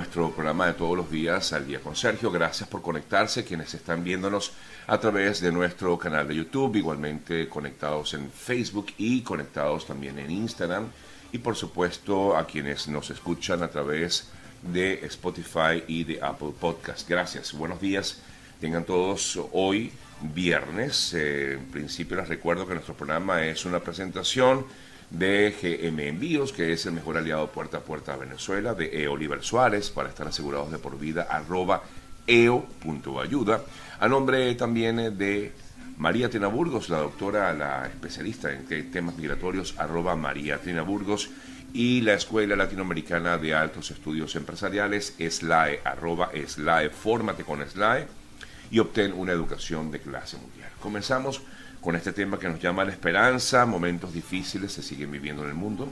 nuestro programa de todos los días al día con Sergio. Gracias por conectarse, quienes están viéndonos a través de nuestro canal de YouTube, igualmente conectados en Facebook y conectados también en Instagram. Y por supuesto a quienes nos escuchan a través de Spotify y de Apple Podcast. Gracias, buenos días. Tengan todos hoy viernes. Eh, en principio les recuerdo que nuestro programa es una presentación de GM Envíos, que es el mejor aliado puerta a puerta a Venezuela, de E. Oliver Suárez, para estar asegurados de por vida, arroba eo.ayuda. A nombre también de María Trina Burgos, la doctora, la especialista en temas migratorios, arroba María Trina Burgos, y la Escuela Latinoamericana de Altos Estudios Empresariales, SLAE, arroba SLAE, fórmate con SLAE y obtén una educación de clase mundial. Comenzamos con este tema que nos llama la esperanza, momentos difíciles se siguen viviendo en el mundo.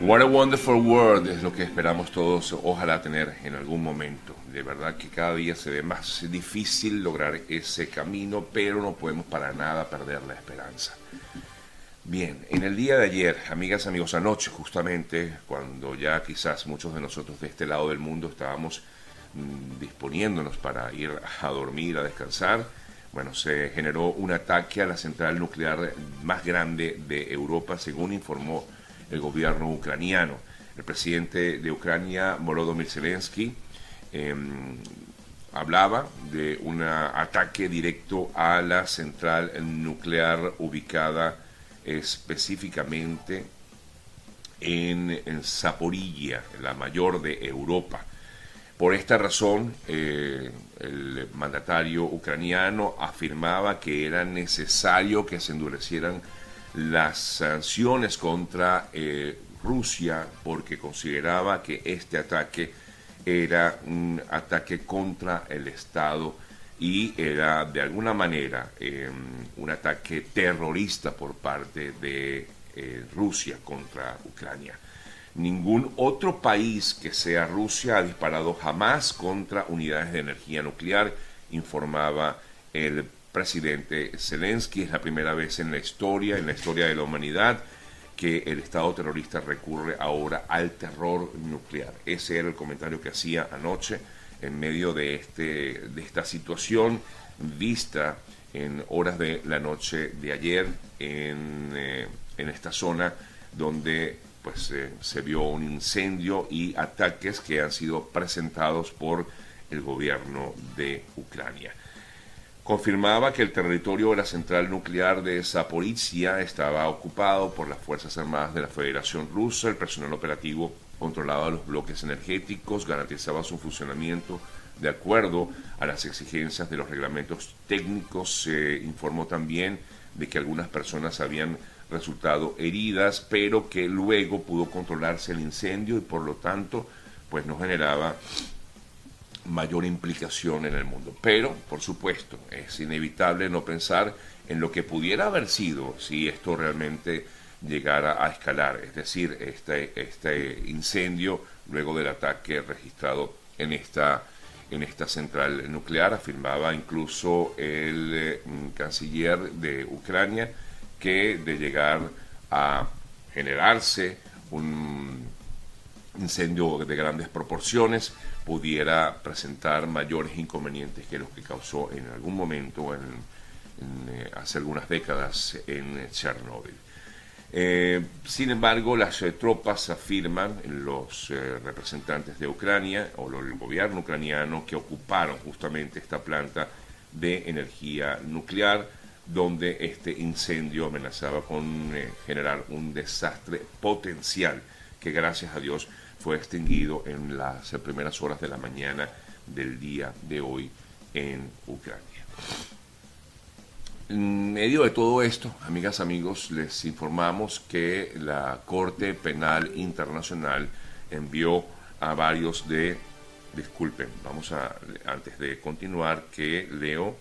What a wonderful world es lo que esperamos todos, ojalá tener en algún momento. De verdad que cada día se ve más difícil lograr ese camino, pero no podemos para nada perder la esperanza. Bien, en el día de ayer, amigas, amigos, anoche justamente, cuando ya quizás muchos de nosotros de este lado del mundo estábamos disponiéndonos para ir a dormir, a descansar, bueno, se generó un ataque a la central nuclear más grande de Europa, según informó el gobierno ucraniano. El presidente de Ucrania, Volodymyr Zelensky, em, hablaba de un ataque directo a la central nuclear ubicada específicamente en, en Zaporilla, la mayor de Europa. Por esta razón, eh, el mandatario ucraniano afirmaba que era necesario que se endurecieran las sanciones contra eh, Rusia porque consideraba que este ataque era un ataque contra el Estado y era de alguna manera em, un ataque terrorista por parte de eh, Rusia contra Ucrania. Ningún otro país que sea Rusia ha disparado jamás contra unidades de energía nuclear, informaba el presidente Zelensky. Es la primera vez en la historia, en la historia de la humanidad, que el Estado terrorista recurre ahora al terror nuclear. Ese era el comentario que hacía anoche en medio de, este, de esta situación vista en horas de la noche de ayer en, eh, en esta zona donde pues eh, se vio un incendio y ataques que han sido presentados por el gobierno de Ucrania. Confirmaba que el territorio de la central nuclear de Zaporizhia estaba ocupado por las Fuerzas Armadas de la Federación Rusa. El personal operativo controlaba los bloques energéticos, garantizaba su funcionamiento de acuerdo a las exigencias de los reglamentos técnicos. Se informó también de que algunas personas habían resultado heridas, pero que luego pudo controlarse el incendio y por lo tanto pues no generaba mayor implicación en el mundo. Pero, por supuesto, es inevitable no pensar en lo que pudiera haber sido si esto realmente llegara a escalar, es decir, este, este incendio luego del ataque registrado en esta, en esta central nuclear, afirmaba incluso el eh, canciller de Ucrania, que de llegar a generarse un incendio de grandes proporciones pudiera presentar mayores inconvenientes que los que causó en algún momento, en, eh, hace algunas décadas, en Chernóbil. Eh, sin embargo, las eh, tropas afirman, los representantes de Ucrania o el gobierno ucraniano, que ocuparon justamente esta planta de energía nuclear, donde este incendio amenazaba con eh, generar un desastre potencial que gracias a Dios fue extinguido en las primeras horas de la mañana del día de hoy en Ucrania. En medio de todo esto, amigas, amigos, les informamos que la Corte Penal Internacional envió a varios de, disculpen, vamos a, antes de continuar, que leo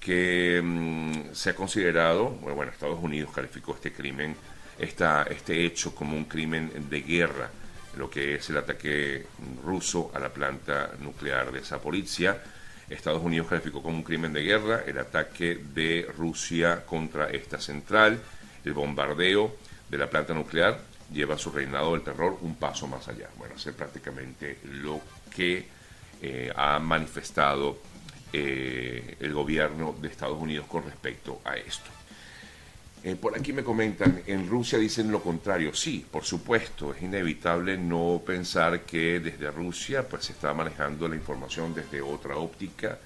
que mm, se ha considerado, bueno, Estados Unidos calificó este crimen, esta, este hecho como un crimen de guerra, lo que es el ataque ruso a la planta nuclear de Zaporizhia. Estados Unidos calificó como un crimen de guerra el ataque de Rusia contra esta central, el bombardeo de la planta nuclear lleva su reinado del terror un paso más allá. Bueno, es prácticamente lo que eh, ha manifestado eh, el gobierno de Estados Unidos con respecto a esto. Eh, por aquí me comentan, en Rusia dicen lo contrario. Sí, por supuesto, es inevitable no pensar que desde Rusia pues se está manejando la información desde otra óptica.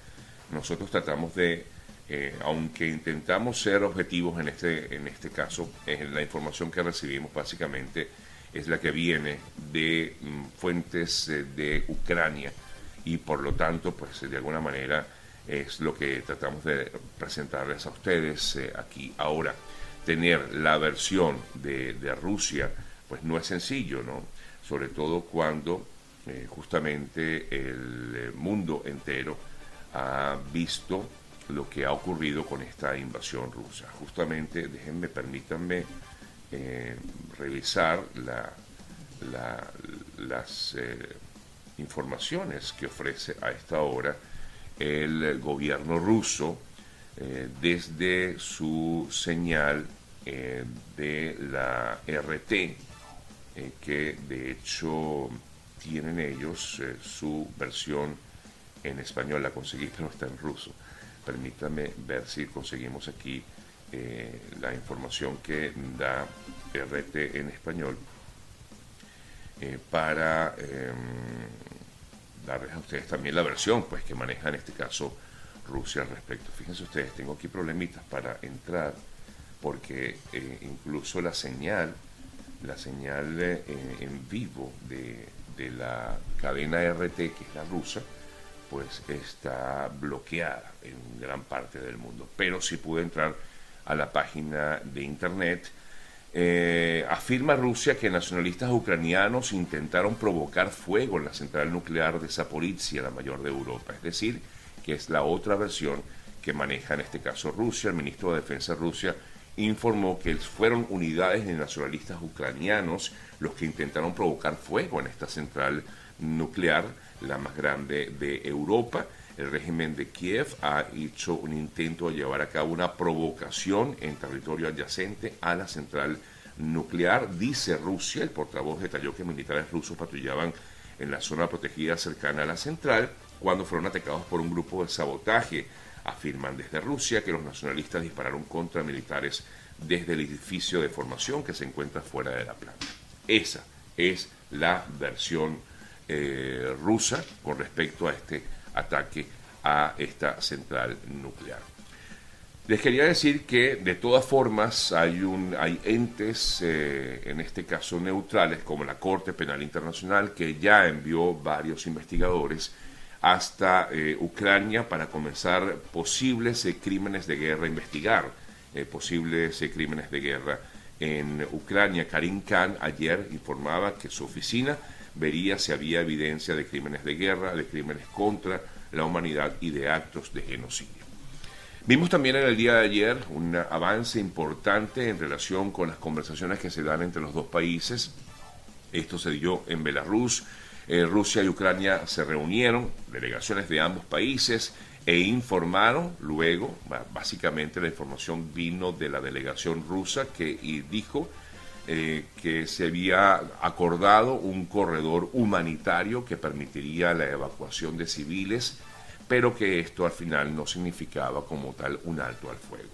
Nosotros tratamos de, eh, aunque intentamos ser objetivos en este, en este caso, la información que recibimos básicamente es la que viene de mm, fuentes de Ucrania y por lo tanto, pues de alguna manera es lo que tratamos de presentarles a ustedes eh, aquí ahora. Tener la versión de, Rusia, pues no es sencillo, ¿no? Sobre todo cuando eh, justamente el eh, mundo entero ha visto lo que ha ocurrido con esta invasión rusa. Justamente, déjenme, permítanme revisar la, las informaciones que ofrece a esta hora el gobierno ruso eh, desde su señal eh, de la RT, eh, que de hecho tienen ellos su versión en español, la conseguí pero está en ruso. Permítame ver si conseguimos aquí la información que da RT en español para em, darles a ustedes también la versión pues que maneja en este caso Rusia al respecto. Fíjense ustedes, tengo aquí problemitas para entrar porque eh, incluso la señal, la señal eh, en vivo de, la cadena RT, que es la rusa, pues está bloqueada en gran parte del mundo. Pero si pude entrar a la página de internet eh, afirma Rusia que nacionalistas ucranianos intentaron provocar fuego en la central nuclear de Zaporizhia, la mayor de Europa. Es decir, que es la otra versión que maneja en este caso Rusia. El ministro de Defensa de Rusia informó que fueron unidades de nacionalistas ucranianos los que intentaron provocar fuego en esta central nuclear, la más grande de Europa. El régimen de Kiev ha hecho un intento de llevar a cabo una provocación en territorio adyacente a la central nuclear, dice Rusia. El portavoz detalló que militares rusos patrullaban en la zona protegida cercana a la central cuando fueron atacados por un grupo de sabotaje. Afirman desde Rusia que los nacionalistas dispararon contra militares desde el edificio de formación que se encuentra fuera de la planta. Esa es la versión eh, rusa con respecto a este ataque a esta central nuclear. Les quería decir que de todas formas hay, un, hay entes, eh, en este caso neutrales, como la Corte Penal Internacional, que ya envió varios investigadores hasta eh, Ucrania para comenzar posibles eh, crímenes de guerra, investigar posibles crímenes de guerra en Ucrania. Karim Khan ayer informaba que su oficina vería si había evidencia de crímenes de guerra, de crímenes contra la humanidad y de actos de genocidio. Vimos también en el día de ayer un avance importante en relación con las conversaciones que se dan entre los dos países. Esto se dio en Belarus. Eh, Rusia y Ucrania se reunieron, delegaciones de ambos países, e informaron luego, básicamente la información vino de la delegación rusa que dijo eh, que se había acordado un corredor humanitario que permitiría la evacuación de civiles, pero que esto al final no significaba como tal un alto al fuego.